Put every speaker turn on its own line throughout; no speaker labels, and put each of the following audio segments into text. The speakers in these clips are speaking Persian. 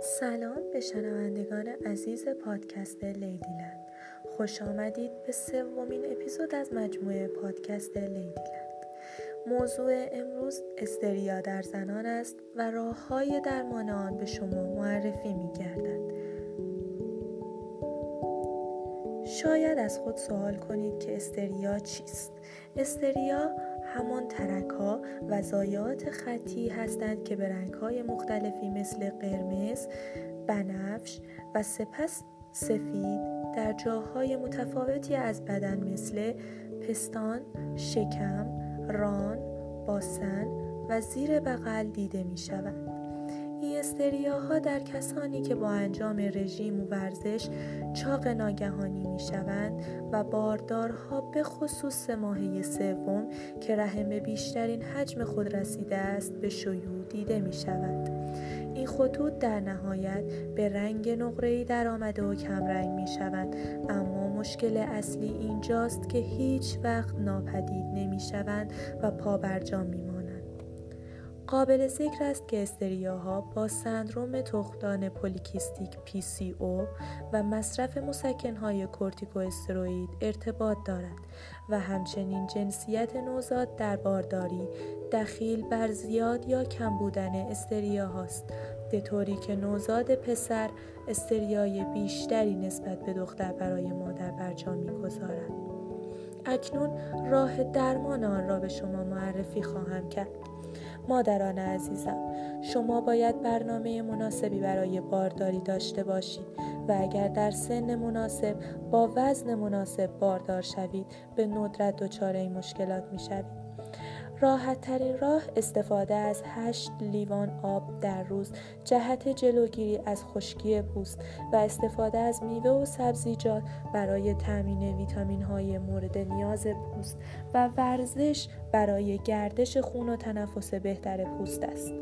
سلام به شنوندگان عزیز پادکست Ladyland خوش آمدید به سومین اپیزود از مجموعه پادکست Ladyland موضوع امروز stria در زنان است و راه های درمان آن به شما معرفی می گردد. شاید از خود سوال کنید که stria چیست؟ stria همان ترک ها و زایات خطی هستند که به رنگ های مختلفی مثل قرمز، بنفش و سپس سفید در جاهای متفاوتی از بدن مثل پستان، شکم، ران، باسن و زیر بغل دیده می شود. استریاها در کسانی که با انجام رژیم و ورزش چاق ناگهانی می شوند و باردارها به خصوص ماهی سوم که رحم بیشترین حجم خود رسیده است به شیوع دیده می شود. این خطوط در نهایت به رنگ نقره‌ای در آمده و کمرنگ می شوند اما مشکل اصلی اینجاست که هیچ وقت ناپدید نمی شوند و پابرجا می قابل ذکر است که استریاها با سندروم تخمدان پولیکیستیک PCO و مصرف مسکنهای کورتیکواستروئید ارتباط دارد و همچنین جنسیت نوزاد در بارداری دخیل بر زیاد یا کم بودن استریاهاست به طوری که نوزاد پسر استریای بیشتری نسبت به دختر برای مادر برجا می‌گذارد. اکنون راه درمان آن را به شما معرفی خواهم کرد. مادران عزیزم شما باید برنامه مناسبی برای بارداری داشته باشید و اگر در سن مناسب با وزن مناسب باردار شوید به ندرت دچار این مشکلات می شوید راحت ترین راه استفاده از 8 لیوان آب در روز جهت جلوگیری از خشکی پوست و استفاده از میوه و سبزیجات برای تامین ویتامین های مورد نیاز پوست و ورزش برای گردش خون و تنفس بهتر پوست است.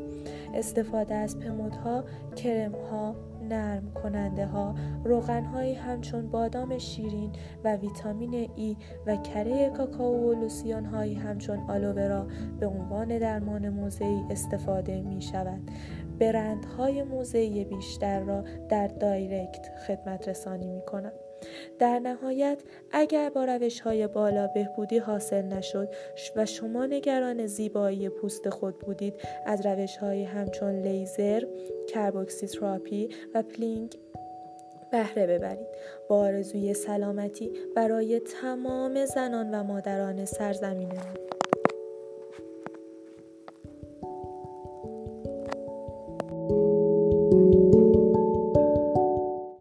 استفاده از پمودها، کرمها، نرم کننده ها روغن هایی همچون بادام شیرین و ویتامین ای و کره کاکائو و لوسیون هایی همچون آلوورا به عنوان درمان موضعی استفاده می شود برندهای موضعی بیشتر را در دایرکت خدمت رسانی می کنند در نهایت اگر با روش های بالا بهبودی حاصل نشد و شما نگران زیبایی پوست خود بودید از روش های همچون لیزر، carboxytherapy و peeling بهره ببرید. با آرزوی سلامتی برای تمام زنان و مادران سرزمینمون.